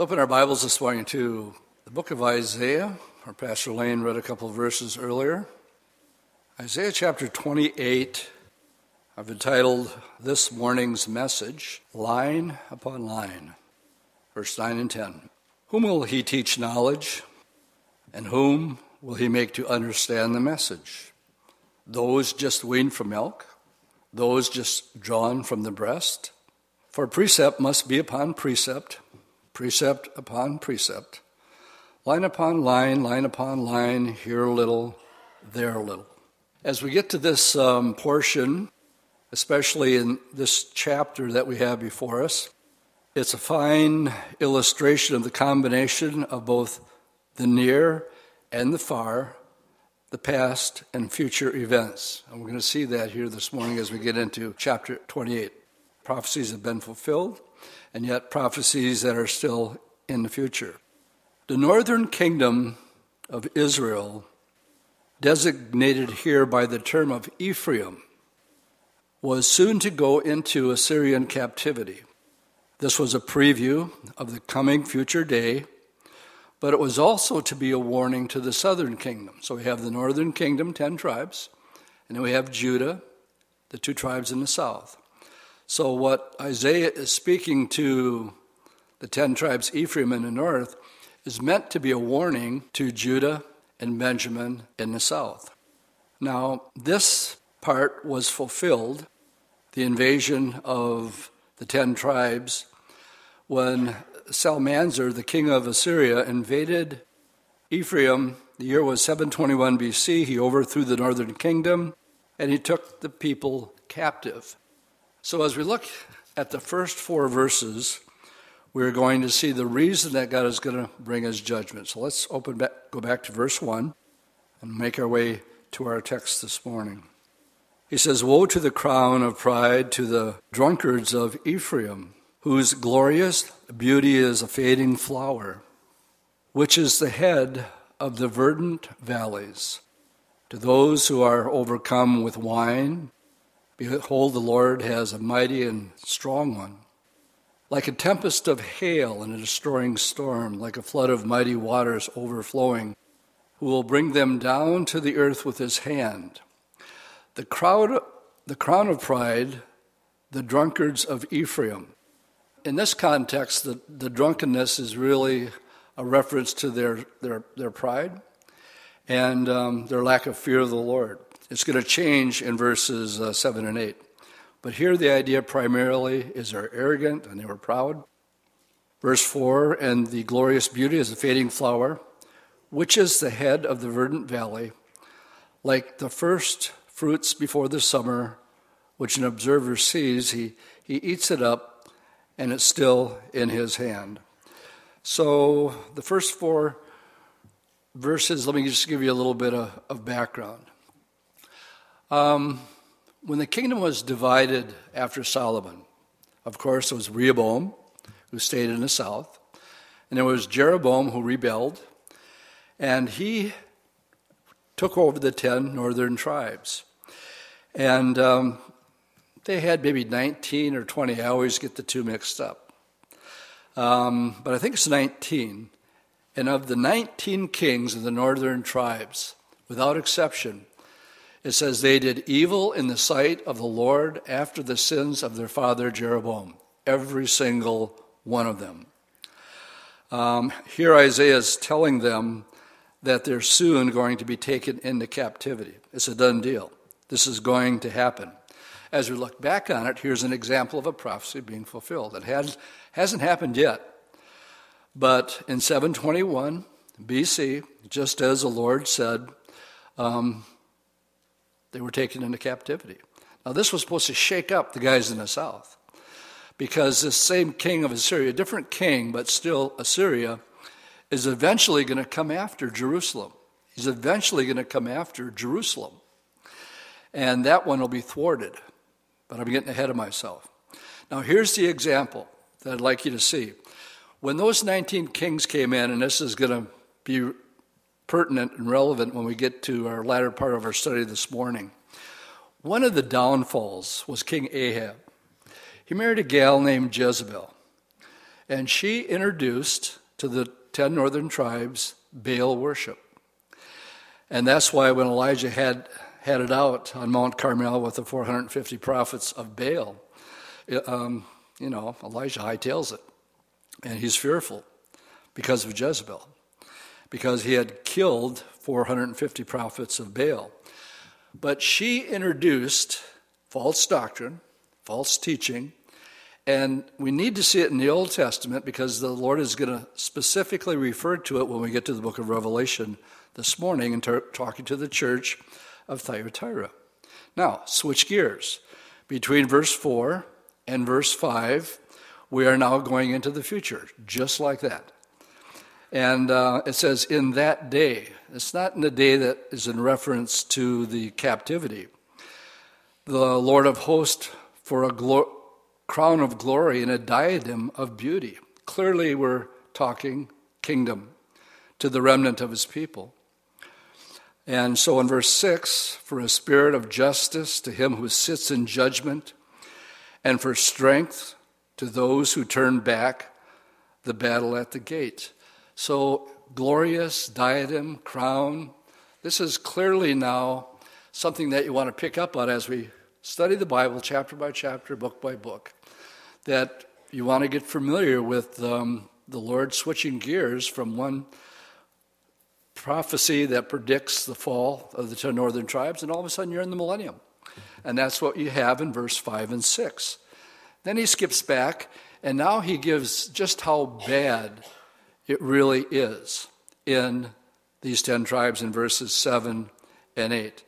Let's open our Bibles this morning to the book of Isaiah. Our Pastor Lane read a couple verses earlier. Isaiah chapter 28, I've entitled this morning's message, Line Upon Line, verse 9 and 10. Whom will he teach knowledge, and whom will he make to understand the message? Those just weaned from milk? Those just drawn from the breast? For precept must be upon precept precept upon precept, line upon line, line upon line, here a little, there a little. As we get to this um, portion, especially in this chapter that we have before us, it's a fine illustration of the combination of both the near and the far, the past and future events. And we're going to see that here this morning as we get into chapter 28. Prophecies have been fulfilled, and yet prophecies that are still in the future. The northern kingdom of Israel, designated here by the term of Ephraim, was soon to go into Assyrian captivity. This was a preview of the coming future day, but it was also to be a warning to the southern kingdom. So we have the northern kingdom, 10 tribes, and then we have Judah, the two tribes in the south. So, what Isaiah is speaking to the 10 tribes Ephraim in the north is meant to be a warning to Judah and Benjamin in the south. Now, this part was fulfilled, the invasion of the 10 tribes, when Shalmaneser, the king of Assyria, invaded Ephraim. The year was 721 BC. He overthrew the northern kingdom and he took the people captive. So, as we look at the first four verses, we're going to see the reason that God is going to bring his judgment. So, let's open back, go back to verse 1 and make our way to our text this morning. He says, Woe to the crown of pride, to the drunkards of Ephraim, whose glorious beauty is a fading flower, which is the head of the verdant valleys. To those who are overcome with wine, Behold, the Lord has a mighty and strong one. Like a tempest of hail and a destroying storm, like a flood of mighty waters overflowing, who will bring them down to the earth with his hand. The crowd, the crown of pride, the drunkards of Ephraim. In this context, the, the drunkenness is really a reference to their, their, their pride and um, their lack of fear of the Lord. It's going to change in verses uh, 7 and 8. But here the idea primarily is they're arrogant and they were proud. Verse 4 And the glorious beauty is a fading flower, which is the head of the verdant valley, like the first fruits before the summer, which an observer sees, he, he eats it up, and it's still in his hand. So the first four verses, let me just give you a little bit of, of background. Um, when the kingdom was divided after Solomon, of course, it was Rehoboam who stayed in the south, and it was Jeroboam who rebelled, and he took over the ten northern tribes. And um, they had maybe 19 or 20. I always get the two mixed up. Um, but I think it's 19. And of the 19 kings of the northern tribes, without exception, it says, They did evil in the sight of the Lord after the sins of their father Jeroboam. Every single one of them. Um, here Isaiah is telling them that they're soon going to be taken into captivity. It's a done deal. This is going to happen. As we look back on it, here's an example of a prophecy being fulfilled. It has, hasn't happened yet, but in 721 BC, just as the Lord said, um, they were taken into captivity. Now, this was supposed to shake up the guys in the south because this same king of Assyria, a different king, but still Assyria, is eventually going to come after Jerusalem. He's eventually going to come after Jerusalem. And that one will be thwarted. But I'm getting ahead of myself. Now, here's the example that I'd like you to see. When those 19 kings came in, and this is going to be pertinent and relevant when we get to our latter part of our study this morning. One of the downfalls was King Ahab. He married a gal named Jezebel. And she introduced to the 10 northern tribes Baal worship. And that's why when Elijah had had it out on Mount Carmel with the 450 prophets of Baal, um, you know, Elijah hightails it. And he's fearful because of Jezebel, because he had killed 450 prophets of Baal. But she introduced false doctrine, false teaching, and we need to see it in the Old Testament because the Lord is going to specifically refer to it when we get to the book of Revelation this morning and ter- talking to the church of Thyatira. Now, switch gears. Between verse 4 and verse 5, we are now going into the future, just like that. And uh, it says, in that day. It's not in the day that is in reference to the captivity. The Lord of hosts for a glo- crown of glory and a diadem of beauty. Clearly, we're talking kingdom to the remnant of his people. And so in verse 6, for a spirit of justice to him who sits in judgment, and for strength to those who turn back the battle at the gate. So, glorious diadem, crown. This is clearly now something that you want to pick up on as we study the Bible chapter by chapter, book by book. That you want to get familiar with um, the Lord switching gears from one prophecy that predicts the fall of the ten northern tribes, and all of a sudden you're in the millennium. And that's what you have in verse 5 and 6. Then he skips back, and now he gives just how bad it really is in these 10 tribes in verses 7 and 8.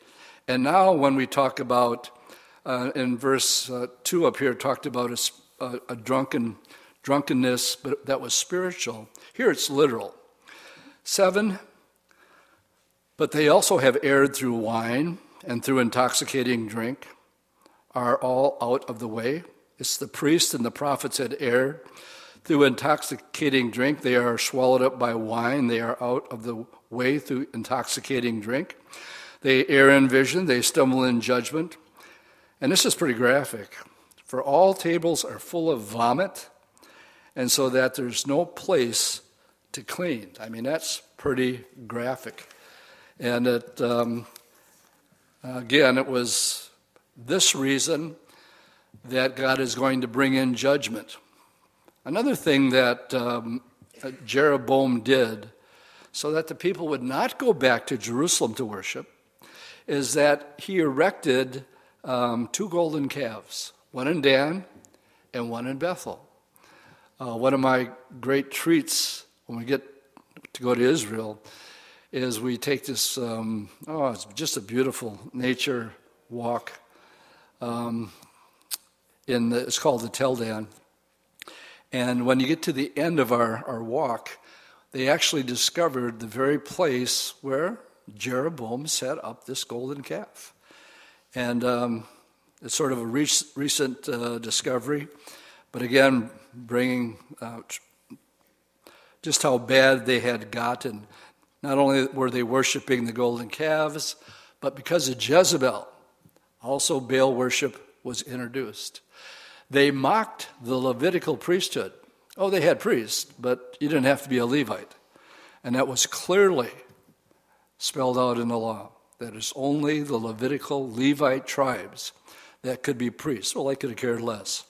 And now, when we talk about, uh, in verse uh, 2 up here, talked about a, a, a drunken drunkenness, but that was spiritual. Here it's literal. 7 but they also have erred through wine and through intoxicating drink, are all out of the way. It's the priests and the prophets had erred. Through intoxicating drink, they are swallowed up by wine. They are out of the way through intoxicating drink. They err in vision. They stumble in judgment. And this is pretty graphic. For all tables are full of vomit, and so that there's no place to clean. I mean, that's pretty graphic. And it, um, again, it was this reason that God is going to bring in judgment. Another thing that um, Jeroboam did so that the people would not go back to Jerusalem to worship is that he erected um, two golden calves, one in Dan and one in Bethel. Uh, one of my great treats when we get to go to Israel is we take this, um, oh, it's just a beautiful nature walk. Um, in the, it's called the Tel Dan. And when you get to the end of our, our walk, they actually discovered the very place where Jeroboam set up this golden calf. And um, it's sort of a re- recent uh, discovery, but again, bringing out just how bad they had gotten. Not only were they worshiping the golden calves, but because of Jezebel, also Baal worship was introduced. They mocked the Levitical priesthood. Oh, they had priests, but you didn't have to be a Levite. And that was clearly spelled out in the law that it's only the Levitical Levite tribes that could be priests. Well, they could have cared less.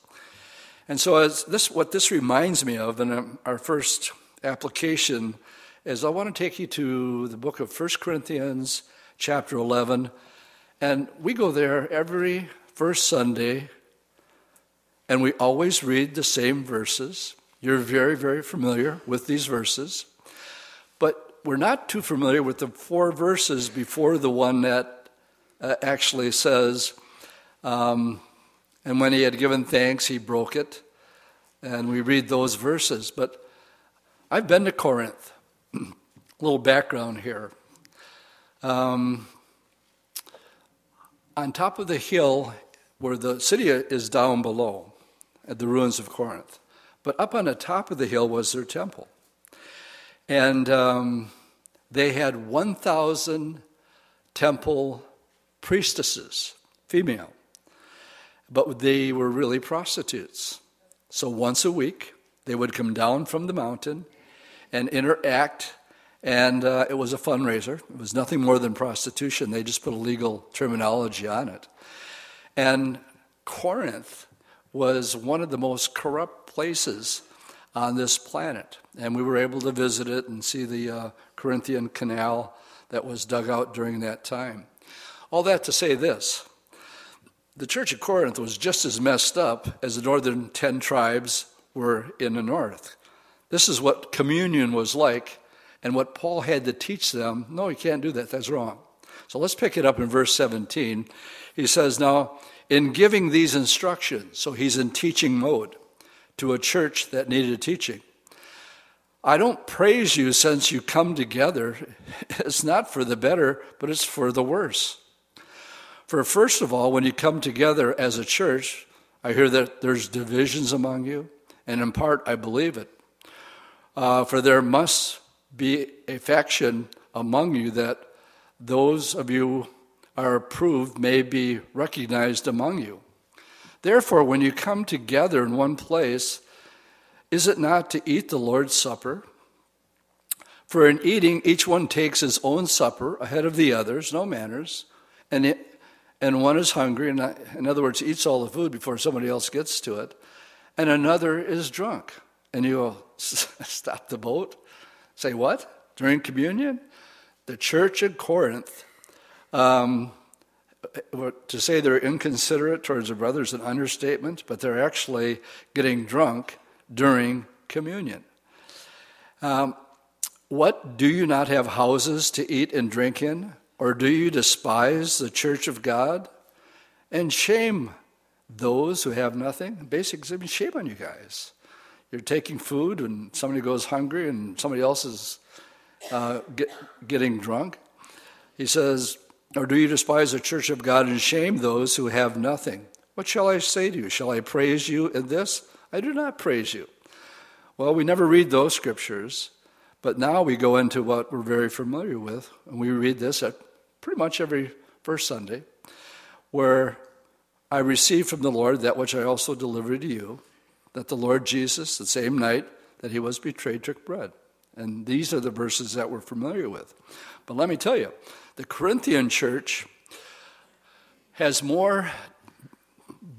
And so, as this, what this reminds me of in um, our first application is I want to take you to the book of 1 Corinthians, chapter 11. And we go there every first Sunday, and we always read the same verses. You're very, very familiar with these verses. But we're not too familiar with the four verses before the one that uh, actually says, um, and when he had given thanks, he broke it. And we read those verses. But I've been to Corinth A little background here. Um, on top of the hill where the city is down below, at the ruins of Corinth, but up on the top of the hill was their temple. And um, they had 1,000 temple priestesses, female, but they were really prostitutes. So once a week, They would come down from the mountain and interact, and uh, it was a fundraiser. It was nothing more than prostitution. They just put a legal terminology on it. And Corinth was one of the most corrupt places on this planet. And we were able to visit it and see the uh, Corinthian canal that was dug out during that time. All that to say this the church of Corinth was just as messed up as the northern 10 tribes were in the north. This is what communion was like and what Paul had to teach them. No, you can't do that. That's wrong. So let's pick it up in verse 17. He says, Now, in giving these instructions, so he's in teaching mode to a church that needed teaching. I don't praise you since you come together. It's not for the better, but it's for the worse. For first of all, when you come together as a church, I hear that there's divisions among you, and in part I believe it. Uh, for there must be a faction among you that those of you are approved may be recognized among you. Therefore, when you come together in one place, is it not to eat the Lord's Supper? For in eating, each one takes his own supper ahead of the others, no manners, and, it, and one is hungry, and in other words, eats all the food before somebody else gets to it, and another is drunk. And you will stop the boat? Say what? During communion? The church at Corinth um, to say they're inconsiderate towards their brother is an understatement, but they're actually getting drunk during communion. Um, what do you not have houses to eat and drink in? Or do you despise the church of God and shame those who have nothing? Basically, I mean, shame on you guys. You're taking food and somebody goes hungry and somebody else is uh, get, getting drunk. He says, or do you despise the church of God and shame those who have nothing? What shall I say to you? Shall I praise you in this? I do not praise you. Well, we never read those scriptures, but now we go into what we're very familiar with, and we read this at pretty much every first Sunday, where I received from the Lord that which I also delivered to you, that the Lord Jesus, the same night that he was betrayed, took bread. And these are the verses that we're familiar with. But let me tell you, the Corinthian church has more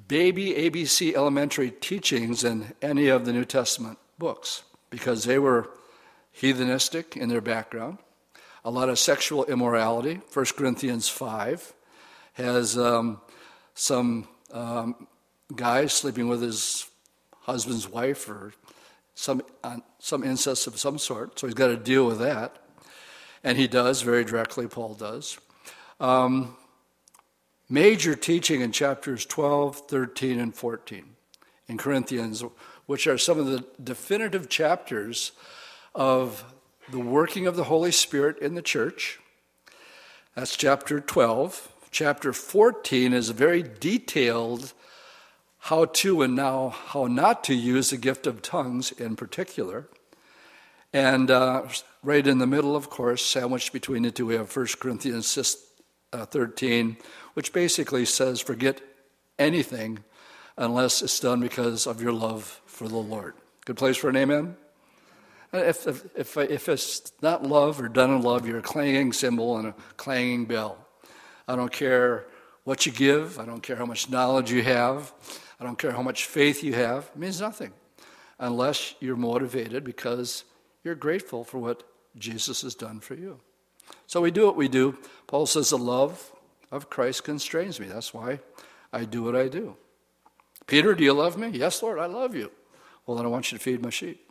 baby ABC elementary teachings than any of the New Testament books because they were heathenistic in their background. A lot of sexual immorality. 1 Corinthians 5 has um, some um, guy sleeping with his husband's wife or some, uh, some incest of some sort, so he's got to deal with that. And he does, very directly, Paul does. Um, major teaching in chapters 12, 13, and 14 in Corinthians, which are some of the definitive chapters of the working of the Holy Spirit in the church. That's chapter 12. Chapter 14 is a very detailed how to and now how not to use the gift of tongues in particular. And uh, right in the middle, of course, sandwiched between the two, we have 1 Corinthians uh, 13, which basically says, forget anything unless it's done because of your love for the Lord. Good place for an amen? If, if, if, if it's not love or done in love, you're a clanging cymbal and a clanging bell. I don't care what you give, I don't care how much knowledge you have, I don't care how much faith you have, it means nothing unless you're motivated because you're grateful for what Jesus has done for you. So we do what we do. Paul says, The love of Christ constrains me. That's why I do what I do. Peter, do you love me? Yes, Lord, I love you. Well, then I want you to feed my sheep.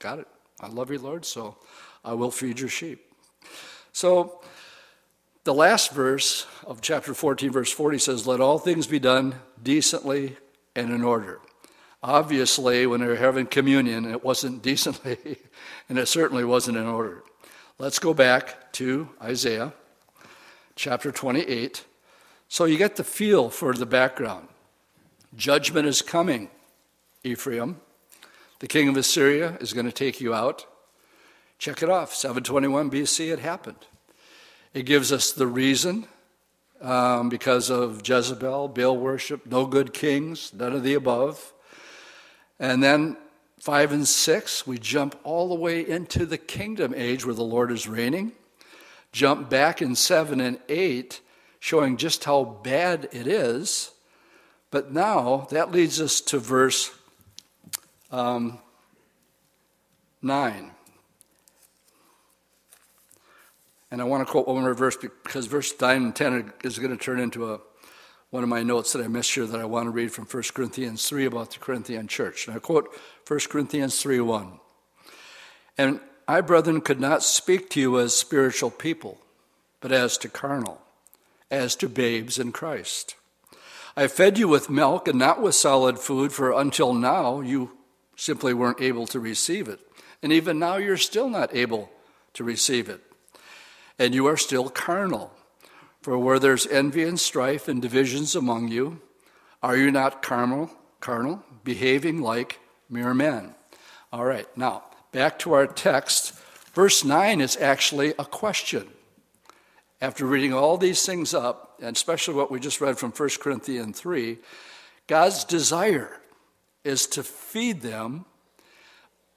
Got it. I love you, Lord, so I will feed your sheep. So the last verse of chapter 14, verse 40 says, Let all things be done decently and in order. Obviously, when they were having communion, it wasn't decently, and it certainly wasn't in order. Let's go back to Isaiah chapter 28. So you get the feel for the background. Judgment is coming, Ephraim. The king of Assyria is going to take you out. Check it off 721 BC, it happened. It gives us the reason um, because of Jezebel, Baal worship, no good kings, none of the above. And then 5 and 6, we jump all the way into the kingdom age where the Lord is reigning. Jump back in 7 and 8, showing just how bad it is. But now that leads us to verse um, 9. And I want to quote one more verse because verse 9 and 10 is going to turn into a, one of my notes that I missed here that I want to read from 1 Corinthians 3 about the Corinthian church. And I quote 1 Corinthians 3 1. And I, brethren, could not speak to you as spiritual people, but as to carnal, as to babes in Christ. I fed you with milk and not with solid food, for until now you simply weren't able to receive it. And even now you're still not able to receive it and you are still carnal. For where there's envy and strife and divisions among you, are you not carnal, carnal, behaving like mere men? All right, now back to our text. Verse 9 is actually a question. After reading all these things up, and especially what we just read from 1 Corinthians 3, God's desire is to feed them,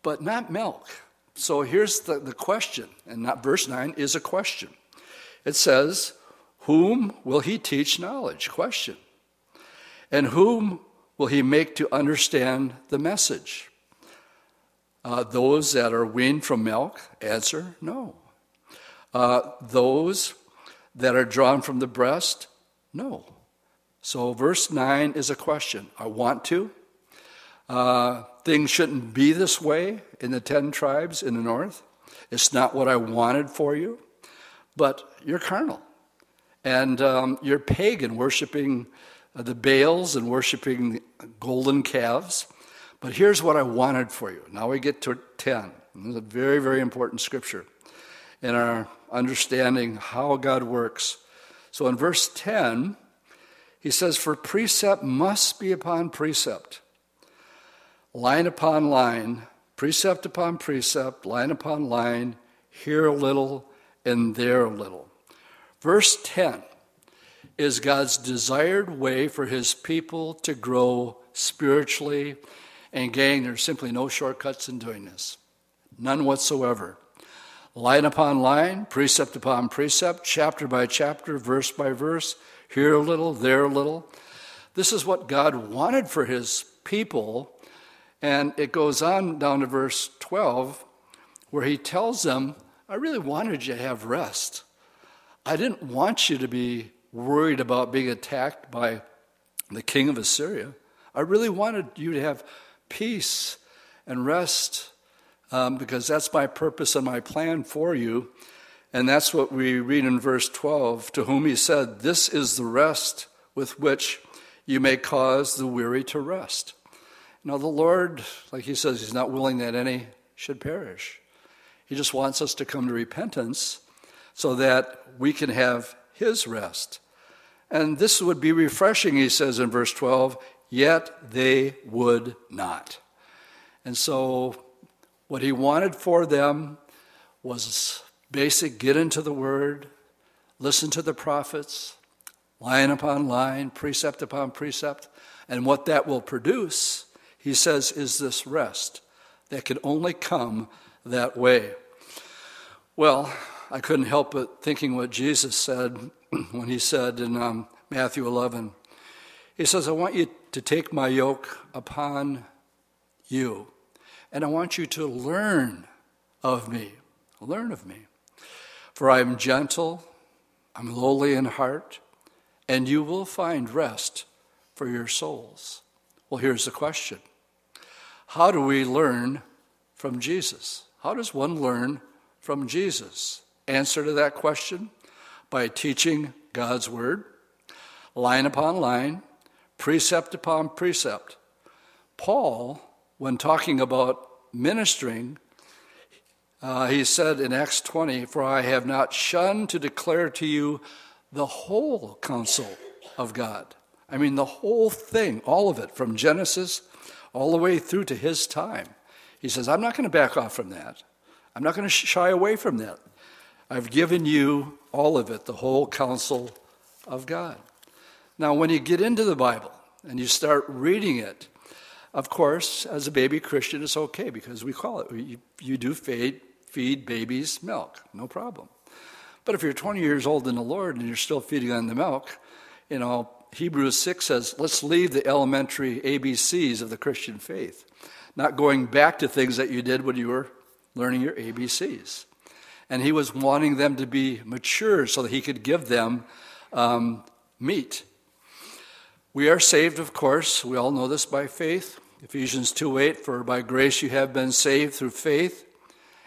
but not milk. So here's the, the question, and not verse 9 is a question. It says, Whom will he teach knowledge? Question. And whom will he make to understand the message? Uh, those that are weaned from milk? Answer, no. Uh, those that are drawn from the breast? No. So verse 9 is a question. I want to. Uh, things shouldn't be this way in the 10 tribes in the north. It's not what I wanted for you, but you're carnal. And um, you're pagan, worshiping the Baals and worshiping golden calves. But here's what I wanted for you. Now we get to 10. This is a very, very important scripture in our understanding how God works. So in verse 10, he says, For precept must be upon precept line upon line, precept upon precept, line upon line, here a little and there a little. Verse 10 is God's desired way for his people to grow spiritually. And, gang, there's simply no shortcuts in doing this, none whatsoever. Line upon line, precept upon precept, chapter by chapter, verse by verse, here a little, there a little. This is what God wanted for his people and it goes on down to verse 12, where he tells them, I really wanted you to have rest. I didn't want you to be worried about being attacked by the king of Assyria. I really wanted you to have peace and rest um, because that's my purpose and my plan for you. And that's what we read in verse 12 to whom he said, This is the rest with which you may cause the weary to rest. Now, the Lord, like he says, he's not willing that any should perish. He just wants us to come to repentance so that we can have his rest. And this would be refreshing, he says in verse 12, yet they would not. And so, what he wanted for them was basic get into the word, listen to the prophets, line upon line, precept upon precept. And what that will produce he says, is this rest that can only come that way. Well, I couldn't help but thinking what Jesus said when he said in um, Matthew 11, He says, I want you to take my yoke upon you, and I want you to learn of me. Learn of me. For I am gentle, I'm lowly in heart, and you will find rest for your souls. Well, here's the question how do we learn from Jesus? How does one learn from Jesus? Answer to that question by teaching God's Word, line upon line, precept upon precept. Paul, when talking about ministering, uh, he said in Acts 20, For I have not shunned to declare to you the whole counsel of God. I mean, the whole thing, all of it, from Genesis all the way through to his time. He says, I'm not going to back off from that. I'm not going to shy away from that. I've given you all of it, the whole counsel of God. Now, when you get into the Bible and you start reading it, of course, as a baby Christian, it's okay because we call it, you, you do feed, feed babies milk, no problem. But if you're 20 years old in the Lord and you're still feeding on the milk, you know, Hebrews 6 says, let's leave the elementary ABCs of the Christian faith, not going back to things that you did when you were learning your ABCs. And he was wanting them to be mature so that he could give them um, meat. We are saved, of course. We all know this by faith. Ephesians 2 8, for by grace you have been saved through faith.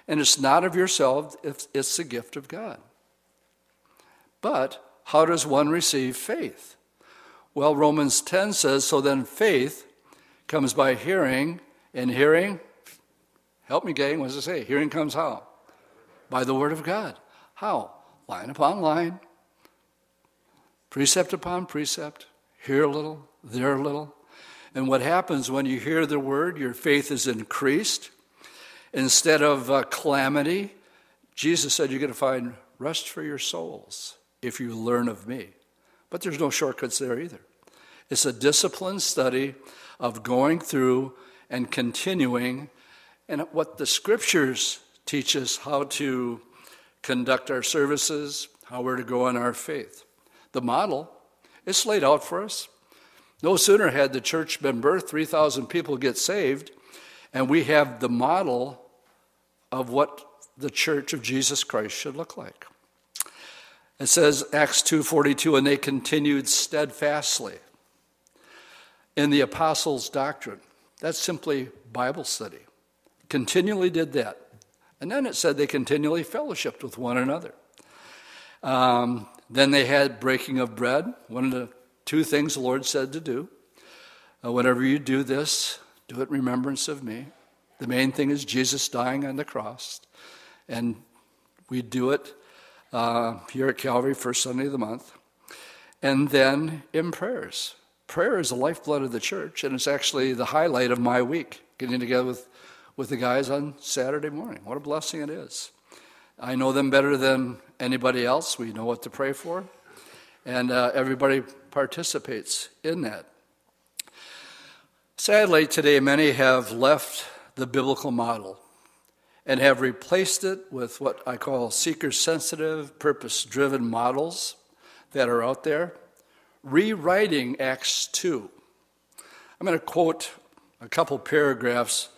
And it's not of yourself, it's the gift of God. But how does one receive faith? Well, Romans 10 says, so then faith comes by hearing, and hearing, help me, gang, what does it say? Hearing comes how? By the Word of God. How? Line upon line, precept upon precept, here a little, there a little. And what happens when you hear the Word, your faith is increased. Instead of uh, calamity, Jesus said you're going to find rest for your souls if you learn of me. But there's no shortcuts there either. It's a disciplined study of going through and continuing, and what the scriptures teach us how to conduct our services, how we're to go in our faith. The model is laid out for us. No sooner had the church been birthed, 3,000 people get saved, and we have the model of what the church of Jesus Christ should look like. It says Acts 2:42 and they continued steadfastly in the apostles' doctrine. That's simply Bible study. Continually did that. And then it said they continually fellowshipped with one another. Um, then they had breaking of bread, one of the two things the Lord said to do. Uh, whenever you do this, do it in remembrance of me. The main thing is Jesus dying on the cross. And we do it uh, here at Calvary, first Sunday of the month. And then in prayers. Prayer is the lifeblood of the church, and it's actually the highlight of my week, getting together with, with the guys on Saturday morning. What a blessing it is. I know them better than anybody else. We know what to pray for, and uh, everybody participates in that. Sadly, today, many have left the biblical model and have replaced it with what I call seeker sensitive, purpose driven models that are out there, rewriting Acts 2. I'm going to quote a couple paragraphs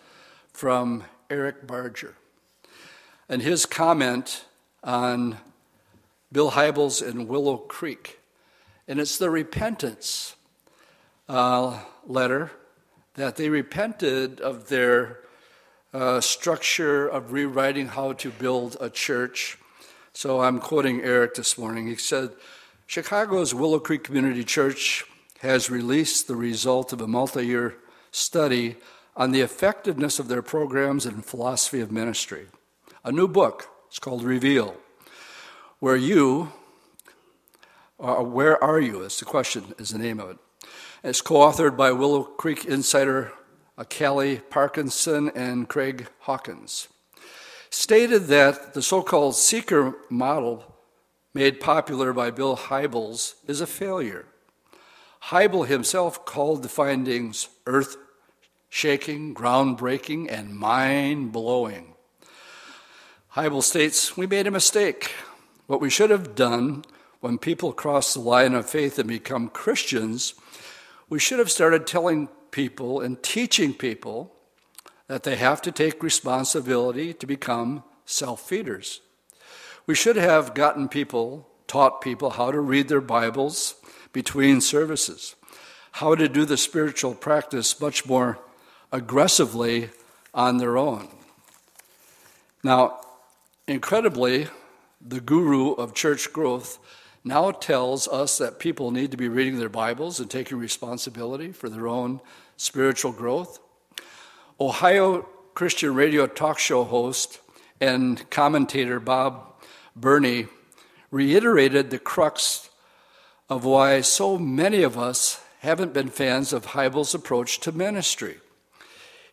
from Eric Barger and his comment on Bill Hybels and Willow Creek. And it's the repentance uh, letter that they repented of their uh, structure of rewriting how to build a church. So I'm quoting Eric this morning. He said, Chicago's Willow Creek Community Church has released the result of a multi year study on the effectiveness of their programs and philosophy of ministry. A new book, it's called Reveal, where you, uh, where are you? Is the question, is the name of it. it's co authored by Willow Creek insider Uh, Cally Parkinson and Craig Hawkins, stated that the so called seeker model made popular by Bill Hybels is a failure. Hybel himself called the findings earth shaking, groundbreaking, and mind blowing. Hybel states, We made a mistake. What we should have done when people cross the line of faith and become Christians, we should have started telling people and teaching people that they have to take responsibility to become self feeders. We should have gotten people, taught people how to read their Bibles between services, how to do the spiritual practice much more aggressively on their own. Now, incredibly, the guru of church growth now tells us that people need to be reading their Bibles and taking responsibility for their own spiritual growth. Ohio Christian radio talk show host and commentator Bob Burney reiterated the crux of why so many of us haven't been fans of Hybels' approach to ministry.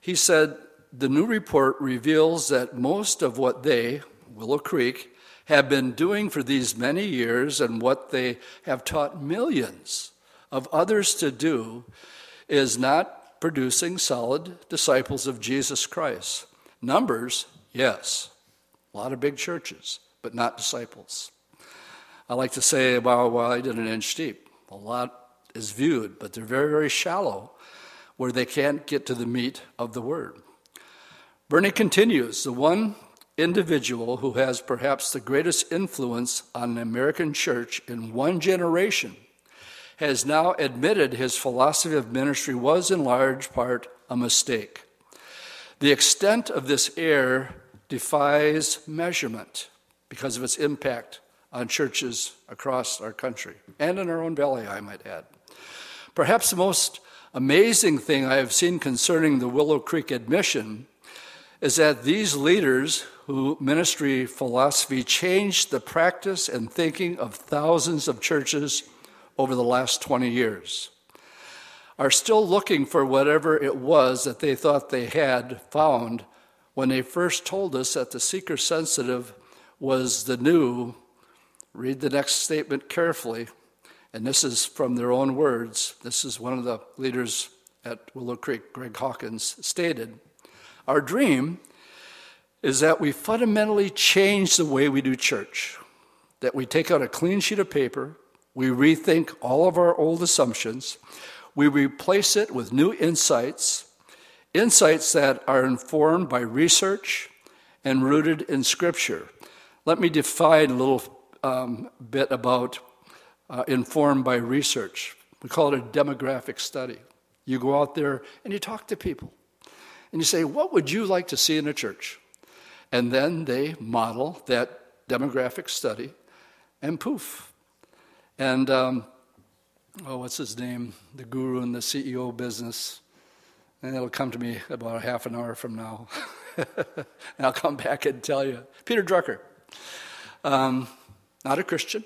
He said, The new report reveals that most of what they, Willow Creek, have been doing for these many years and what they have taught millions of others to do is not producing solid disciples of Jesus Christ. Numbers, yes, a lot of big churches, but not disciples. I like to say about wide and an inch deep. A lot is viewed, but they're very, very shallow where they can't get to the meat of the word. Burney continues the one individual who has perhaps the greatest influence on an American church in one generation has now admitted his philosophy of ministry was in large part a mistake. The extent of this error defies measurement because of its impact on churches across our country and in our own valley, I might add. Perhaps the most amazing thing I have seen concerning the Willow Creek admission is that these leaders who ministry philosophy changed the practice and thinking of thousands of churches over the last 20 years are still looking for whatever it was that they thought they had found when they first told us that the seeker sensitive was the new read the next statement carefully and this is from their own words. This is one of the leaders at willow creek greg hawkins stated our dream is that we fundamentally change the way we do church, that we take out a clean sheet of paper, we rethink all of our old assumptions, we replace it with new insights, insights that are informed by research and rooted in Scripture. Let me define a little um, bit about uh, informed by research. We call it a demographic study. You go out there and you talk to people and you say, What would you like to see in a church? And then they model that demographic study, and poof. And, um, oh, what's his name? The guru in the CEO business. And it'll come to me about a half an hour from now. and I'll come back and tell you. Peter Drucker. Um, not a Christian,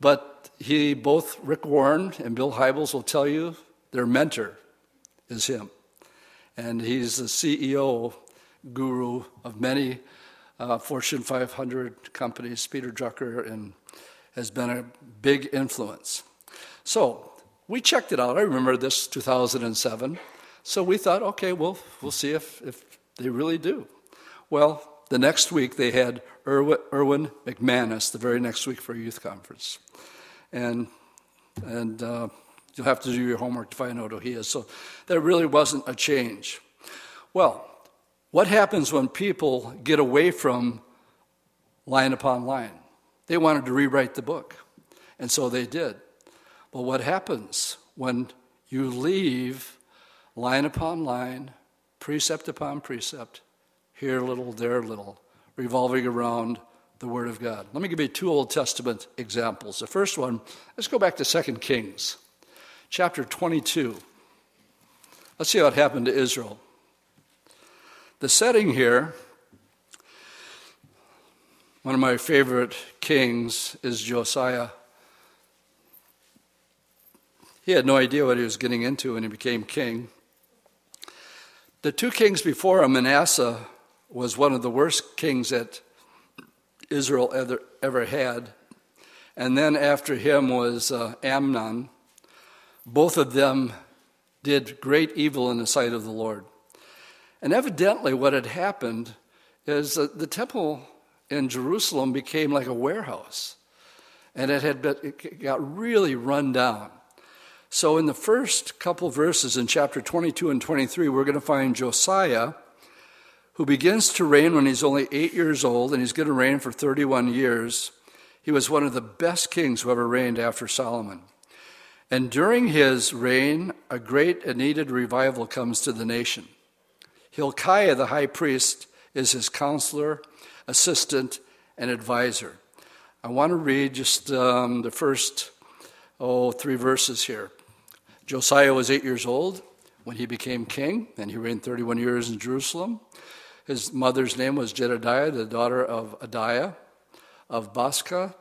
but he, both Rick Warren and Bill Hybels will tell you their mentor is him. And he's the CEO guru of many uh, Fortune 500 companies, Peter Drucker, and has been a big influence. So we checked it out. I remember this 2007. So we thought, okay, well, we'll see if, if they really do. Well, the next week they had Erwin, McManus, the very next week for a youth conference. And, and uh, you'll have to do your homework to find out who he is. So there really wasn't a change. Well, what happens when people get away from line upon line? They wanted to rewrite the book, and so they did. But what happens when you leave line upon line, precept upon precept, here little, there little, revolving around the Word of God? Let me give you two Old Testament examples. The first one, let's go back to 2 Kings, chapter 22. Let's see what happened to Israel. The setting here, one of my favorite kings is Josiah. He had no idea what he was getting into when he became king. The two kings before him, Manasseh was one of the worst kings that Israel ever, ever had. And then after him was uh, Amnon. Both of them did great evil in the sight of the Lord. And evidently, what had happened is that the temple in Jerusalem became like a warehouse, and it had been, it got really run down. So, in the first couple verses in chapter 22 and 23, we're going to find Josiah, who begins to reign when he's only eight years old, and he's going to reign for 31 years. He was one of the best kings who ever reigned after Solomon. And during his reign, a great and needed revival comes to the nation. Hilkiah, the high priest, is his counselor, assistant, and advisor. I want to read just um, the first, oh, three verses here. Josiah was eight years old when he became king, and he reigned 31 years in Jerusalem. His mother's name was Jedediah, the daughter of Adaiah of Bozkath.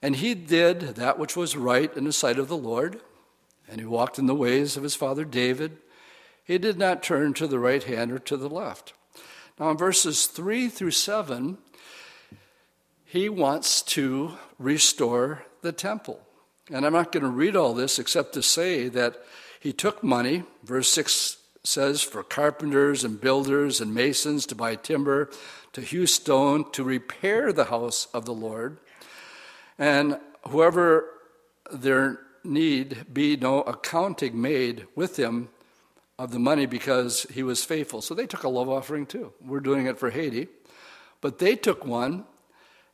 And he did that which was right in the sight of the Lord, and he walked in the ways of his father David he did not turn to the right hand or to the left. Now, in verses 3 through 7, he wants to restore the temple. And I'm not going to read all this except to say that He took money, verse 6 says, for carpenters and builders and masons to buy timber, to hew stone, to repair the house of the Lord. And whoever there need be no accounting made with him of the money because he was faithful. So they took a love offering too. We're doing it for Haiti. But they took one,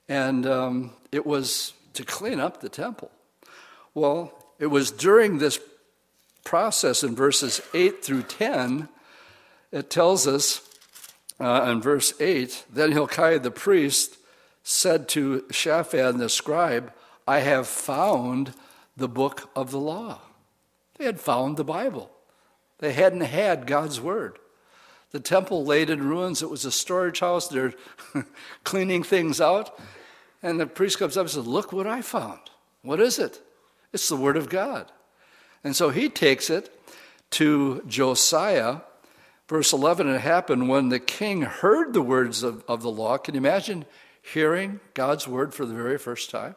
and um, it was to clean up the temple. Well, it was during this process in verses 8 through 10, it tells us uh, in verse 8 Then Hilkiah the priest said to Shaphan the scribe, I have found the book of the law. They had found the Bible. They hadn't had God's word. The temple laid in ruins. It was a storage house. They're cleaning things out. And the priest comes up and says, Look what I found. What is it? It's the word of God. And so he takes it to Josiah. Verse 11, it happened when the king heard the words of, of the law. Can you imagine hearing God's word for the very first time?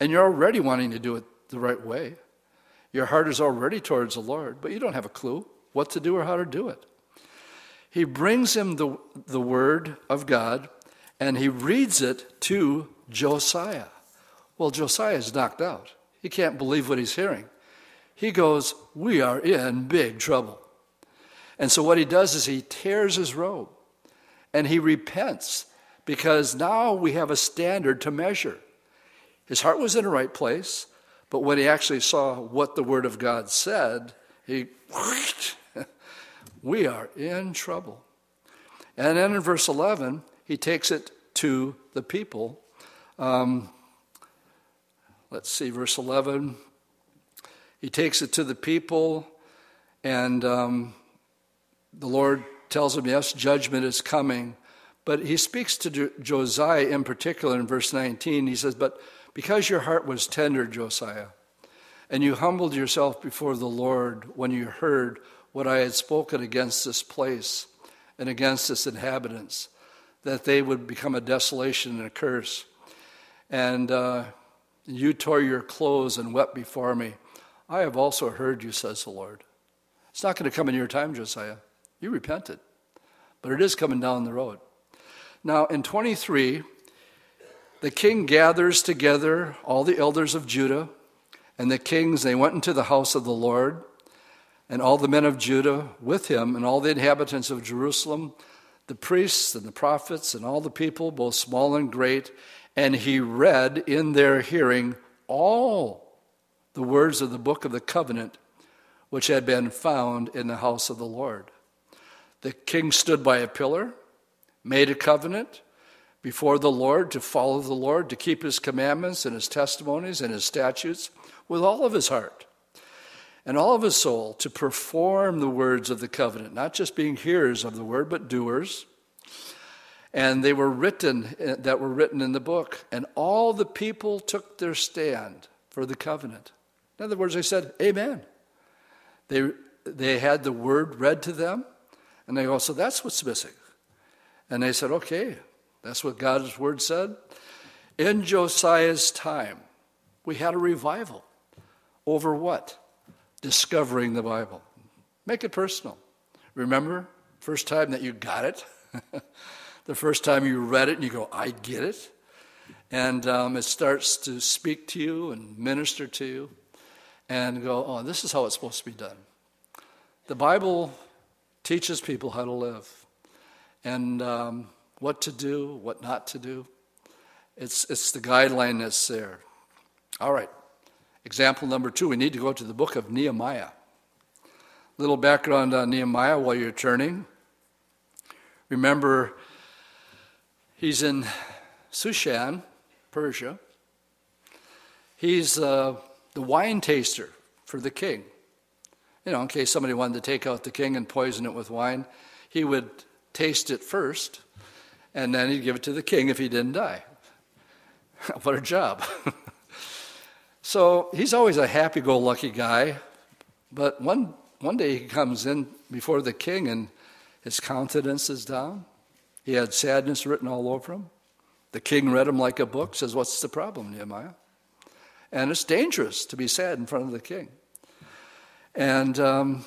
And you're already wanting to do it the right way. Your heart is already towards the Lord, but you don't have a clue what to do or how to do it. He brings him the, the word of God and he reads it to Josiah. Well, Josiah is knocked out. He can't believe what he's hearing. He goes, We are in big trouble. And so what he does is he tears his robe and he repents because now we have a standard to measure. His heart was in the right place, but when he actually saw what the Word of God said, he, we are in trouble. And then in verse 11, he takes it to the people. Um, let's see, verse 11. He takes it to the people, and um, the Lord tells him, Yes, judgment is coming. But he speaks to Josiah in particular in verse 19. He says, But because your heart was tender, Josiah, and you humbled yourself before the Lord when you heard what I had spoken against this place and against its inhabitants, that they would become a desolation and a curse. And uh, you tore your clothes and wept before me. I have also heard you, says the Lord. It's not going to come in your time, Josiah. You repented, but it is coming down the road. Now, in 23, the king gathers together all the elders of Judah and the kings. They went into the house of the Lord, and all the men of Judah with him, and all the inhabitants of Jerusalem, the priests and the prophets, and all the people, both small and great. And he read in their hearing all the words of the book of the covenant which had been found in the house of the Lord. The king stood by a pillar, made a covenant before the Lord, to follow the Lord, to keep his commandments and his testimonies and his statutes with all of his heart and all of his soul, to perform the words of the covenant, not just being hearers of the word, but doers. And they were written, eh, that were written in the book. And all the people took their stand for the covenant. In other words, they said, Amen. They, they had the word read to them, and they go, So that's what's missing. And they said, Okay, that's what God's word said. In Josiah's time, we had a revival. Over what? Discovering the Bible. Make it personal. Remember, first time that you got it? the first time you read it and you go, I get it. And um, it starts to speak to you and minister to you and go, oh, this is how it's supposed to be done. The Bible teaches people how to live. And um, what to do, what not to do. It's, it's the guideline that's there. All right. Example number two, we need to go to the book of Nehemiah. Little background on Nehemiah while you're turning. Remember, he's in Shushan, Persia. He's uh, the wine taster for the king. You know, in case somebody wanted to take out the king and poison it with wine, he would taste it first and then he'd give it to the king if he didn't die. what a job. so he's always a happy go lucky guy, but one, one day he comes in before the king and his countenance is down. He had sadness written all over him. The king read him like a book, says, What's the problem, Nehemiah? And it's dangerous to be sad in front of the king. And um,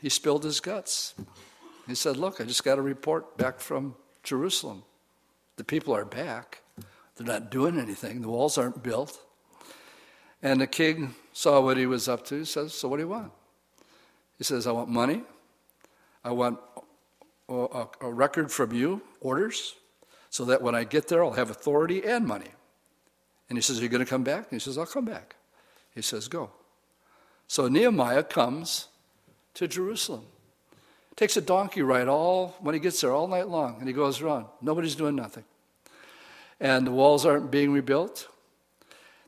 he spilled his guts. He said, Look, I just got a report back from Jerusalem. The people are back. They're not doing anything. The walls aren't built. And the king saw what he was up to. He says, So what do you want? He says, I want money. I want a, record from you, orders, so that when I get there, I'll have authority and money. And he says, Are you going to come back? And he says, I'll come back. He says, Go. So Nehemiah comes to Jerusalem. Takes a donkey ride all when he gets there all night long, and he goes around. Nobody's doing nothing. And the walls aren't being rebuilt.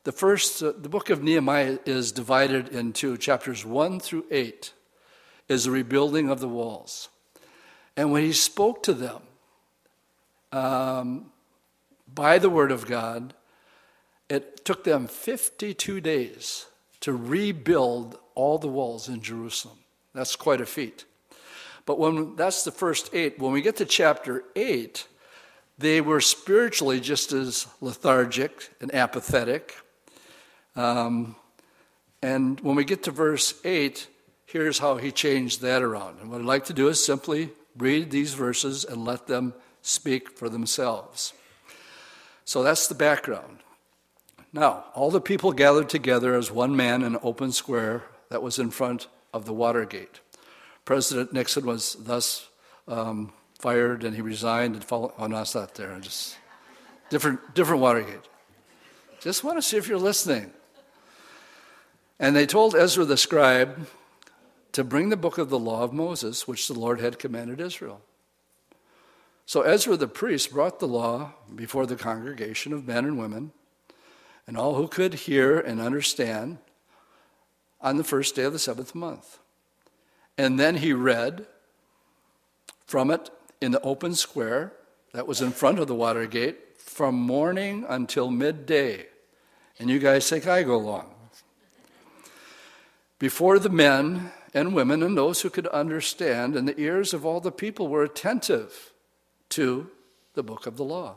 The first, uh, the book of Nehemiah is divided into chapters 1 through 8, is the rebuilding of the walls. And when he spoke to them um, by the word of God, it took them 52 days to rebuild all the walls in Jerusalem. That's quite a feat. But when that's the first eight, when we get to chapter eight, they were spiritually just as lethargic and apathetic. Um, and when we get to verse 8, here's how he changed that around. And what I'd like to do is simply read these verses and let them speak for themselves. So that's the background. Now, all the people gathered together as one man in an open square that was in front of the Watergate. President Nixon was thus um, fired and he resigned and followed. Oh, no, it's not there. Just different, different Watergate. Just want to see if you're listening. And they told Ezra the scribe to bring the book of the law of Moses, which the Lord had commanded Israel. So Ezra the priest brought the law before the congregation of men and women and all who could hear and understand on the first day of the seventh month. And then he read from it in the open square that was in front of the Watergate from morning until midday. And you guys think I go long. Before the men and women and those who could understand, and the ears of all the people were attentive to the book of the law.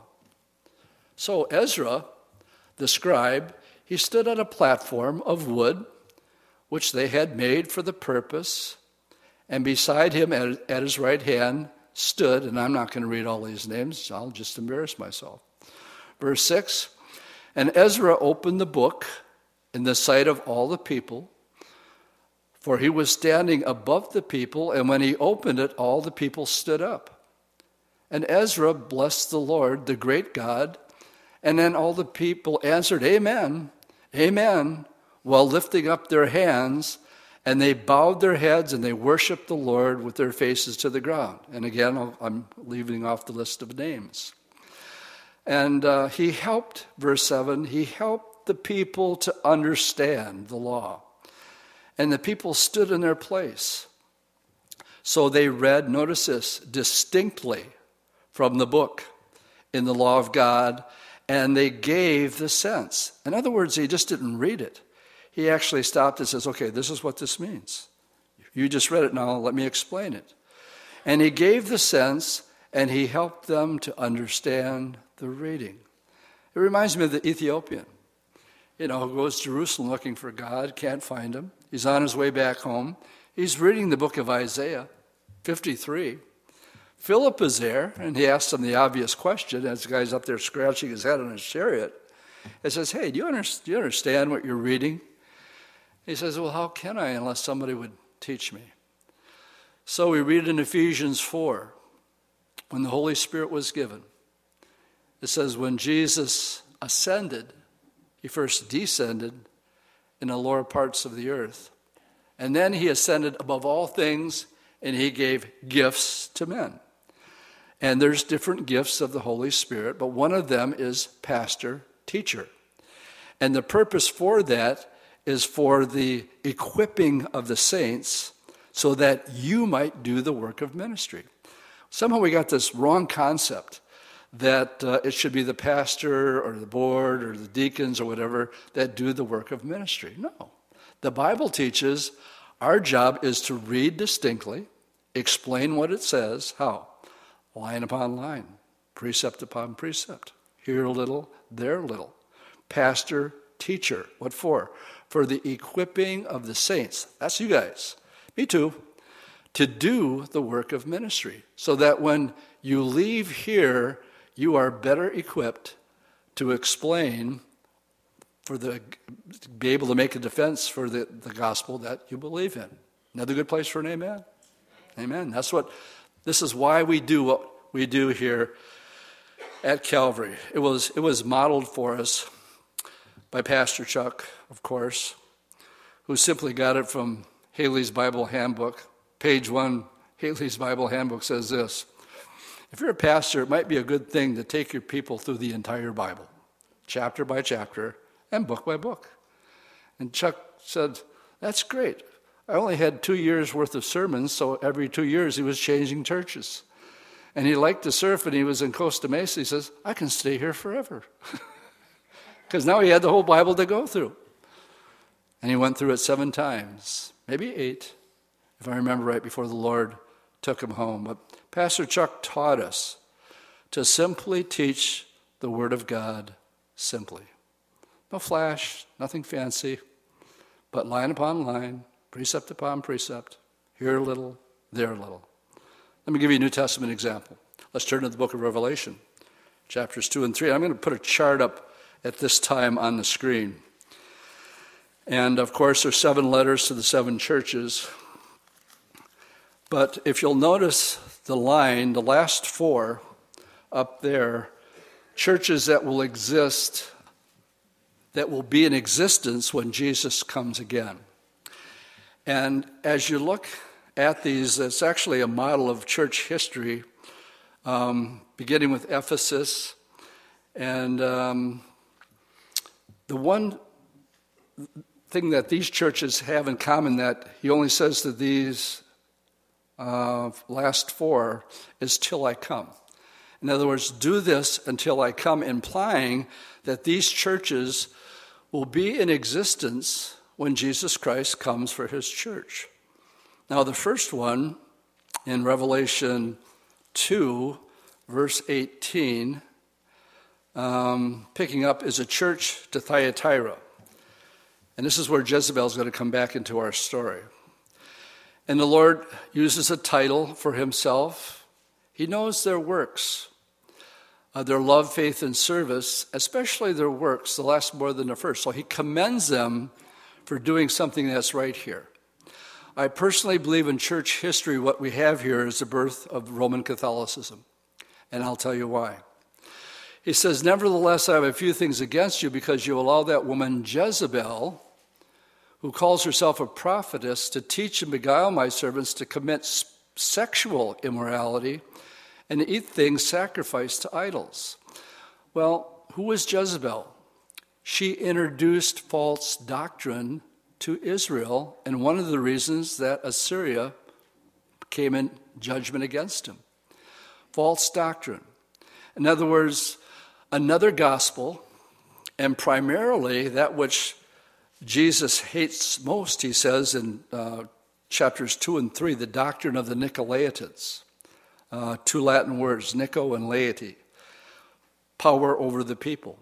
So Ezra, the scribe, he stood on a platform of wood, which they had made for the purpose, and beside him at, at his right hand stood, and I'm not going to read all these names, I'll just embarrass myself. Verse 6 And Ezra opened the book in the sight of all the people for he was standing above the people, and when he opened it, all the people stood up. And Ezra blessed the Lord, the great God, and then all the people answered, Amen, Amen, while lifting up their hands, and they bowed their heads and they worshiped the Lord with their faces to the ground. And again, I'm leaving off the list of names. And uh, he helped, verse 7, he helped the people to understand the law and the people stood in their place. So they read, notice this, distinctly from the book in the law of God, and they gave the sense. In other words, they just didn't read it. He actually stopped and says, okay, this is what this means. You just read it now, let me explain it. And he gave the sense, and he helped them to understand the reading. It reminds me of the Ethiopian, you know, who goes to Jerusalem looking for God, can't find him. He's on his way back home. He's reading the book of Isaiah 53. Philip is there, and he asks him the obvious question as the guy's up there scratching his head on his chariot. He says, Hey, do you, under- do you understand what you're reading? He says, Well, how can I unless somebody would teach me? So we read in Ephesians 4 when the Holy Spirit was given. It says, When Jesus ascended, he first descended in the lower parts of the earth. And then he ascended above all things and he gave gifts to men. And there's different gifts of the Holy Spirit, but one of them is pastor, teacher. And the purpose for that is for the equipping of the saints so that you might do the work of ministry. Somehow we got this wrong concept that uh, it should be the pastor or the board or the deacons or whatever that do the work of ministry. No. The Bible teaches our job is to read distinctly, explain what it says, how? Line upon line, precept upon precept. Here a little, there a little. Pastor, teacher. What for? For the equipping of the saints. That's you guys. Me too. To do the work of ministry. So that when you leave here, you are better equipped to explain for the be able to make a defense for the, the gospel that you believe in. Another good place for an amen. Amen. That's what this is why we do what we do here at Calvary. It was it was modeled for us by Pastor Chuck, of course, who simply got it from Halley's Bible Handbook. Page one, Halley's Bible Handbook says this. If you're a pastor, it might be a good thing to take your people through the entire Bible, chapter by chapter, and book by book. And Chuck said, That's great. I only had two years worth of sermons, so every two years he was changing churches. And he liked to surf and he was in Costa Mesa. He says, I can stay here forever. Because now he had the whole Bible to go through. And he went through it seven times, maybe eight, if I remember right, before the Lord took him home. But Pastor Chuck taught us to simply teach the Word of God simply. No flash, nothing fancy, but line upon line, precept upon precept, here a little, there a little. Let me give you a New Testament example. Let's turn to the book of Revelation, chapters 2 and 3. I'm going to put a chart up at this time on the screen. And of course, there's seven letters to the seven churches. But if you'll notice the line, the last four up there, churches that will exist that will be in existence when Jesus comes again. And as you look at these, it's actually a model of church history, um, beginning with Ephesus. And um, the one thing that these churches have in common that he only says to these uh, last four is till I come. In other words, do this until I come, implying that these churches will be in existence when Jesus Christ comes for his church. Now, the first one in Revelation 2, verse 18, um, picking up, is a church to Thyatira. And this is where Jezebel is going to come back into our story. And the Lord uses a title for himself. He knows their works uh, their love, faith, and service, especially their works, the last more than the first. So he commends them for doing something that's right here. I personally believe in church history, what we have here is the birth of Roman Catholicism. And I'll tell you why. He says, Nevertheless, I have a few things against you because you allow that woman Jezebel, who calls herself a prophetess, to teach and beguile my servants to commit sexual immorality and eat things sacrificed to idols. Well, who was Jezebel? She introduced false doctrine to Israel, and one of the reasons that Assyria came in judgment against him. False doctrine. In other words, another gospel, and primarily that which Jesus hates most, he says in uh, chapters 2 and 3, the doctrine of the Nicolaitans uh, two Latin words, Nico and laity, power over the people.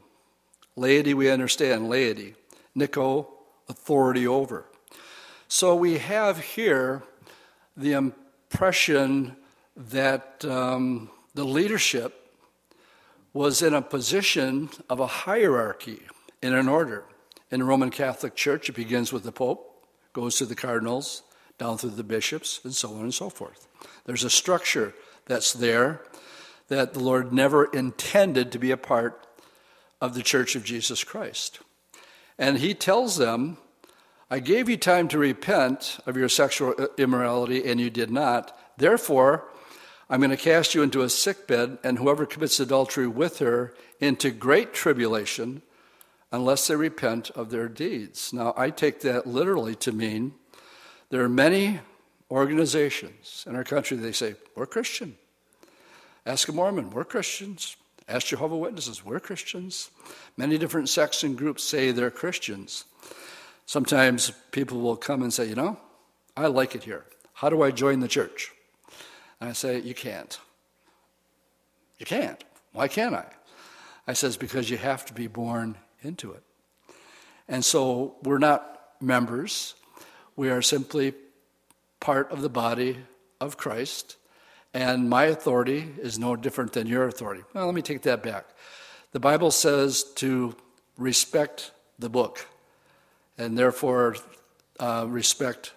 Laity, we understand, laity. Nico, authority over. So we have here the impression that um, the leadership was in a position of a hierarchy in an order. In the Roman Catholic Church, it begins with the Pope, goes to the cardinals, down through the bishops, and so on and so forth. There's a structure that's there that the Lord never intended to be a part of the church of Jesus Christ. And he tells them, I gave you time to repent of your sexual uh, immorality, and you did not. Therefore, I'm going to cast you into a sickbed, and whoever commits adultery with her into great tribulation, unless they repent of their deeds. Now, I take that literally to mean there are many organizations in our country, they say, We're Christian. Ask a Mormon, we're Christians. Ask Jehovah Witnesses, we're Christians. Many different sects and groups say they're Christians. Sometimes people will come and say, You know, I like it here. How do I join the church? And I say, You can't. You can't. Why can't I? I says, Because you have to be born into it. And so we're not members, we are simply part of the body of Christ. And my authority is no different than your authority. Well, let me take that back. The Bible says to respect the book and therefore uh, respect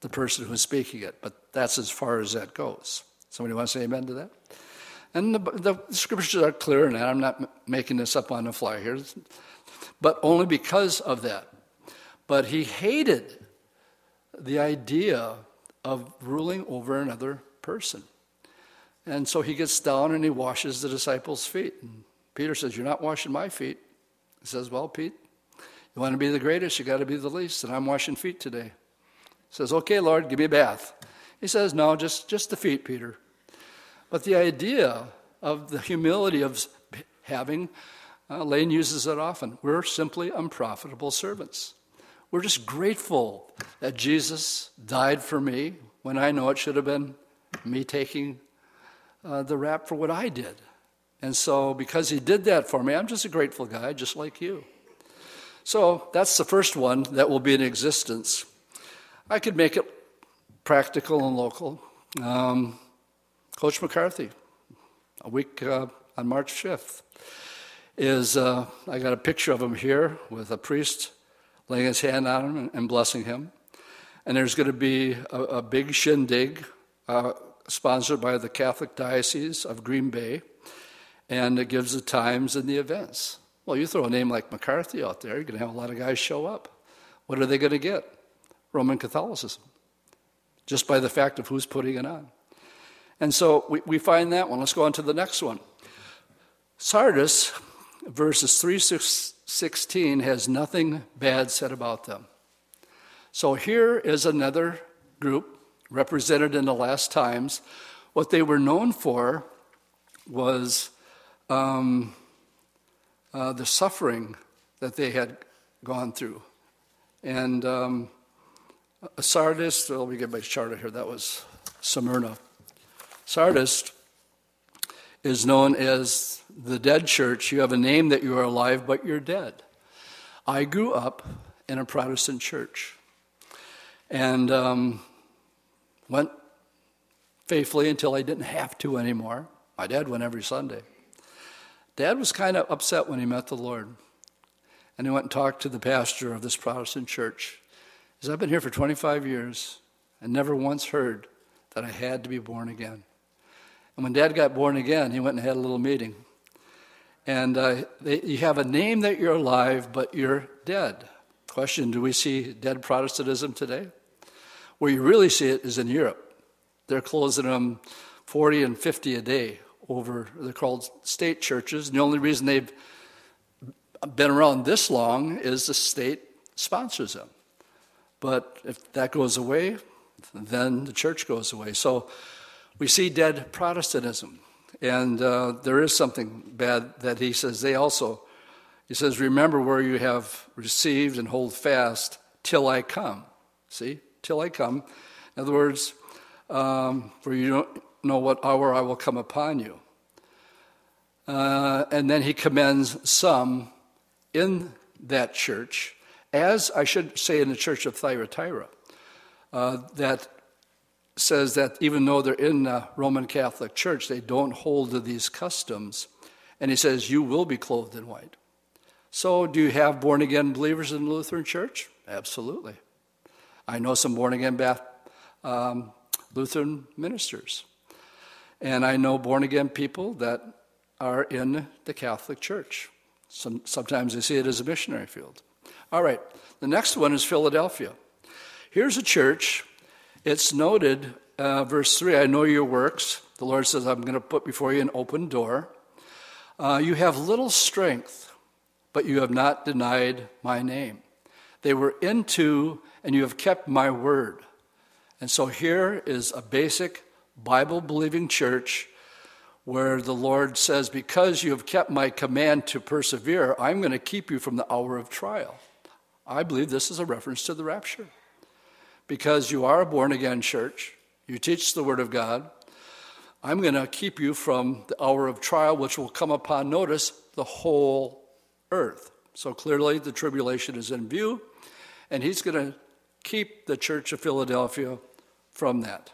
the person who's speaking it. But that's as far as that goes. Somebody want to say amen to that? And the, the scriptures are clear that. I'm not making this up on the fly here, but only because of that. But he hated the idea of ruling over another person. And so he gets down and he washes the disciples' feet. And Peter says, You're not washing my feet. He says, Well, Pete, you want to be the greatest, you got to be the least, and I'm washing feet today. He says, Okay, Lord, give me a bath. He says, No, just, just the feet, Peter. But the idea of the humility of having, uh, Lane uses it often, we're simply unprofitable servants. We're just grateful that Jesus died for me when I know it should have been me taking uh, the rap for what I did. And so, because he did that for me, I'm just a grateful guy, just like you. So, that's the first one that will be in existence. I could make it practical and local. Um, Coach McCarthy, a week uh, on March 5th, is uh, I got a picture of him here with a priest laying his hand on him and blessing him. And there's going to be a, a big shindig uh, sponsored by the Catholic Diocese of Green Bay, and it gives the times and the events. Well, you throw a name like McCarthy out there, you're going to have a lot of guys show up. What are they going to get? Roman Catholicism, just by the fact of who's putting it on. And so we, we find that one. Let's go on to the next one. Sardis, verses 3 16, has nothing bad said about them. So here is another group represented in the last times. What they were known for was um, uh, the suffering that they had gone through. And um, Sardis, let me get my chart here, that was Smyrna. Sardis is known as the dead church. You have a name that you are alive, but you're dead. I grew up in a Protestant church and um, went faithfully until I didn't have to anymore. My dad went every Sunday. Dad was kind of upset when he met the Lord. And he went and talked to the pastor of this Protestant church. He said, I've been here for 25 years and never once heard that I had to be born again. And when dad got born again, he went and had a little meeting. And uh, they, you have a name that you're alive, but you're dead. Question Do we see dead Protestantism today? Where you really see it is in Europe. They're closing them 40 and 50 a day over, they're called state churches. And the only reason they've been around this long is the state sponsors them. But if that goes away, then the church goes away. So we see dead Protestantism. And uh, there is something bad that he says they also, he says, remember where you have received and hold fast till I come. See, till I come. In other words, um, for you don't know what hour I will come upon you. Uh, and then he commends some in that church, as I should say in the church of Thyatira, uh, that says that even though they're in the Roman Catholic Church, they don't hold to these customs. And he says, You will be clothed in white. So, do you have born again believers in the Lutheran Church? Absolutely. I know some born again um, Lutheran ministers. And I know born again people that are in the Catholic Church. Some, sometimes they see it as a missionary field. All right, the next one is Philadelphia. Here's a church it's noted, uh, verse 3 I know your works. The Lord says, I'm going to put before you an open door. Uh, you have little strength, but you have not denied my name. They were into, and you have kept my word. And so here is a basic Bible believing church where the Lord says, Because you have kept my command to persevere, I'm going to keep you from the hour of trial. I believe this is a reference to the rapture because you are a born again church, you teach the Word of God, I'm going to keep you from the hour of trial, which will come upon, notice, the whole earth. So clearly, the tribulation is in view, and he's going to keep the church of Philadelphia from that.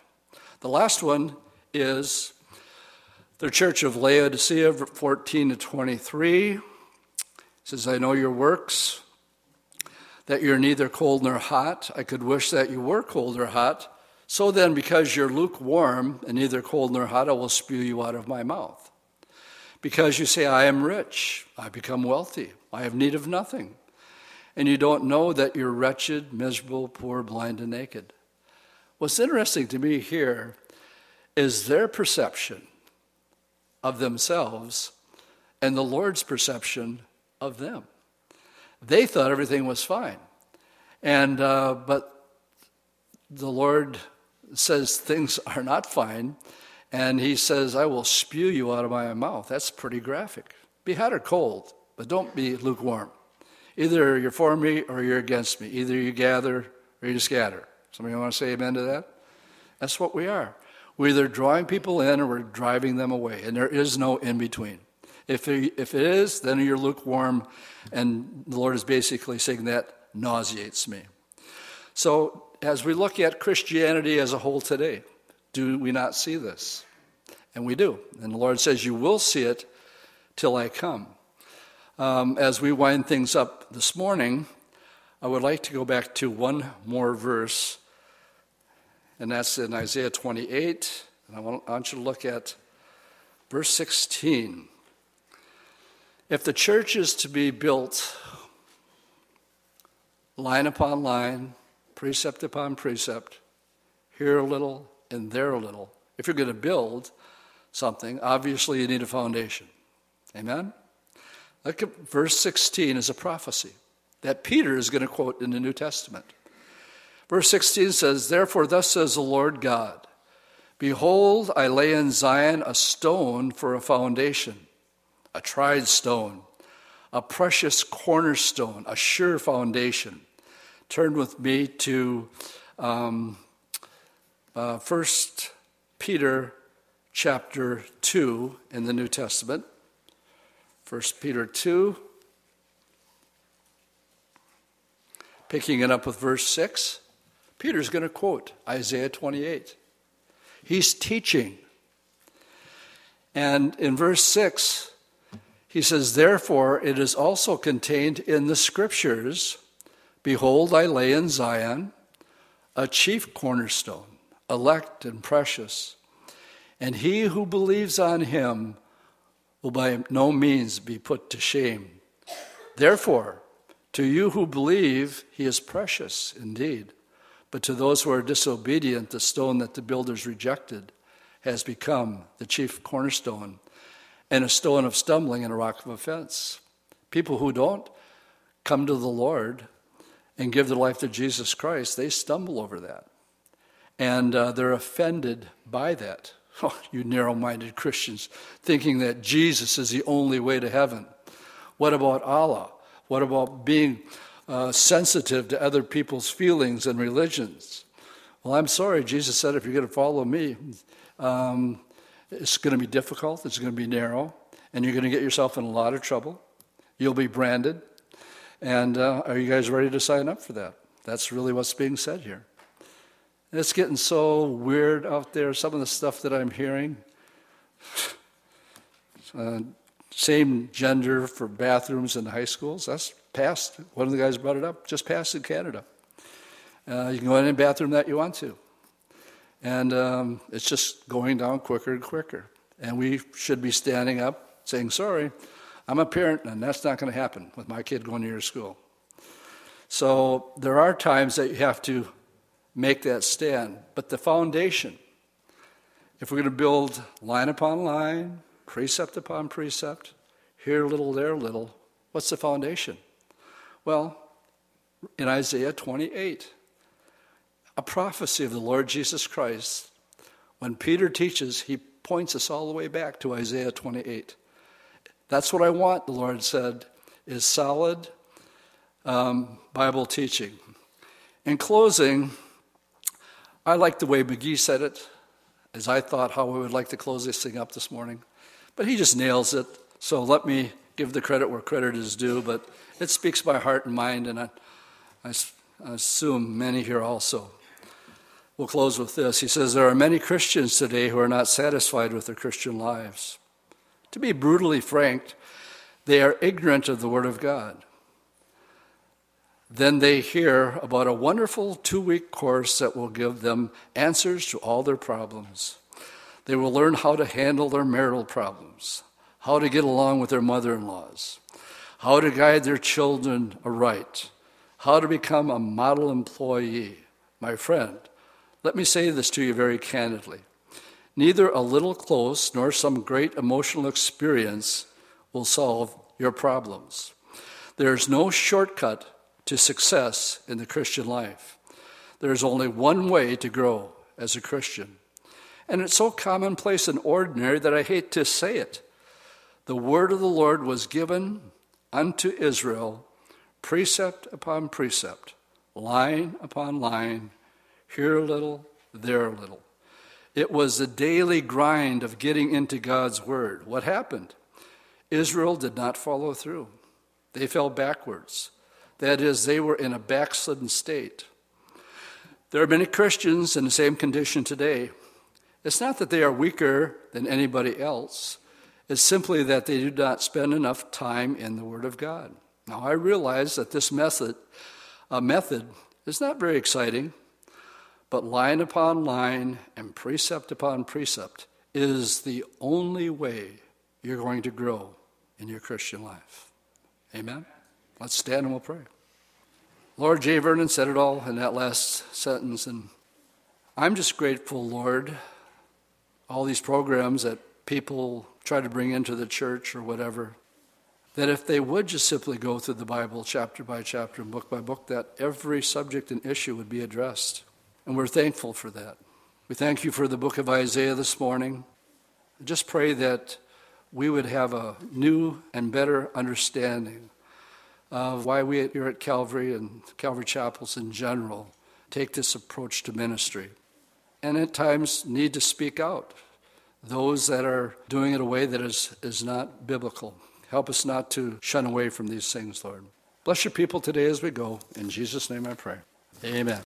The last one is the church of Laodicea, 14 to 23. It says, I know your works, that you're neither cold nor hot. I could wish that you were cold or hot. So then, because you're lukewarm and neither cold nor hot, I will spew you out of my mouth. Because you say, I am rich, I become wealthy, I have need of nothing. And you don't know that you're wretched, miserable, poor, blind, and naked. What's interesting to me here is their perception of themselves and the Lord's perception of them. They thought everything was fine. And, uh, but the Lord says things are not fine. And he says, I will spew you out of my mouth. That's pretty graphic. Be hot or cold, but don't be lukewarm. Either you're for me or you're against me. Either you gather or you scatter. Somebody want to say amen to that? That's what we are. We're either drawing people in or we're driving them away, and there is no in between. If it, if it is, then you're lukewarm, and the Lord is basically saying that nauseates me. So, as we look at Christianity as a whole today, do we not see this? And we do. And the Lord says, You will see it till I come. Um, as we wind things up this morning, I would like to go back to one more verse, and that's in Isaiah 28. And I want, I want you to look at verse 16. If the church is to be built line upon line, precept upon precept, here a little and there a little, if you're going to build something, obviously you need a foundation. Amen? Look at verse 16 as a prophecy that Peter is going to quote in the New Testament. Verse 16 says, Therefore, thus says the Lord God Behold, I lay in Zion a stone for a foundation a tried stone, a precious cornerstone, a sure foundation. Turn with me to um, uh, 1 Peter chapter 2 in the New Testament. 1 Peter 2, picking it up with verse 6. Peter's going to quote Isaiah 28. He's teaching. And in verse 6, he says, Therefore, it is also contained in the scriptures Behold, I lay in Zion a chief cornerstone, elect and precious, and he who believes on him will by no means be put to shame. Therefore, to you who believe, he is precious indeed. But to those who are disobedient, the stone that the builders rejected has become the chief cornerstone and a stone of stumbling and a rock of offense. People who don't come to the Lord and give their life to Jesus Christ, they stumble over that. And uh, they're offended by that. Oh, you narrow minded Christians, thinking that Jesus is the only way to heaven. What about Allah? What about being uh, sensitive to other people's feelings and religions? Well, I'm sorry, Jesus said, if you're going to follow me, um, it's going to be difficult, it's going to be narrow, and you're going to get yourself in a lot of trouble. You'll be branded. And uh, are you guys ready to sign up for that? That's really what's being said here. It's getting so weird out there, some of the stuff that I'm hearing. Uh, same gender for bathrooms in high schools. That's passed. One of the guys brought it up, just passed in Canada. Uh, you can go in any bathroom that you want to. And um, it's just going down quicker and quicker. And we should be standing up saying, Sorry, I'm a parent, and that's not going to happen with my kid going to your school. So there are times that you have to make that stand. But the foundation, if we're going to build line upon line, precept upon precept, here little, there little, what's the foundation? Well, in Isaiah 28, a prophecy of the Lord Jesus Christ. When Peter teaches, he points us all the way back to Isaiah 28. That's what I want, the Lord said, is solid um, Bible teaching. In closing, I like the way McGee said it, as I thought how we would like to close this thing up this morning. But he just nails it. So let me give the credit where credit is due, but it speaks my heart and mind, and I, I, I assume many here also. We'll close with this. He says, There are many Christians today who are not satisfied with their Christian lives. To be brutally frank, they are ignorant of the Word of God. Then they hear about a wonderful two week course that will give them answers to all their problems. They will learn how to handle their marital problems, how to get along with their mother in laws, how to guide their children aright, how to become a model employee. My friend, let me say this to you very candidly. Neither a little close nor some great emotional experience will solve your problems. There is no shortcut to success in the Christian life. There is only one way to grow as a Christian. And it's so commonplace and ordinary that I hate to say it. The word of the Lord was given unto Israel, precept upon precept, line upon line, here a little, there a little. It was a daily grind of getting into God's word. What happened? Israel did not follow through. They fell backwards. That is, they were in a backslidden state. There are many Christians in the same condition today. It's not that they are weaker than anybody else, it's simply that they do not spend enough time in the Word of God. Now, I realize that this method, uh, method is not very exciting, but line upon line and precept upon precept is the only way you're going to grow in your Christian life. Amen? Let's stand and we'll pray. Lord, J. Vernon said it all in that last sentence, and I'm just grateful, Lord, all these programs that people try to bring into the church or whatever, that if they would just simply go through the Bible chapter by chapter and book by book, that every subject and issue would be addressed. And we're thankful for that. We thank you for the book of Isaiah this morning. I just pray that we would have a new and better understanding of why we here at Calvary and Calvary Chapels in general take this approach to ministry. And at times need to speak out. Those that are doing it a way that is, is not biblical. Help us not to shun away from these things, Lord. Bless your people today as we go. In Jesus' name I pray. Amen.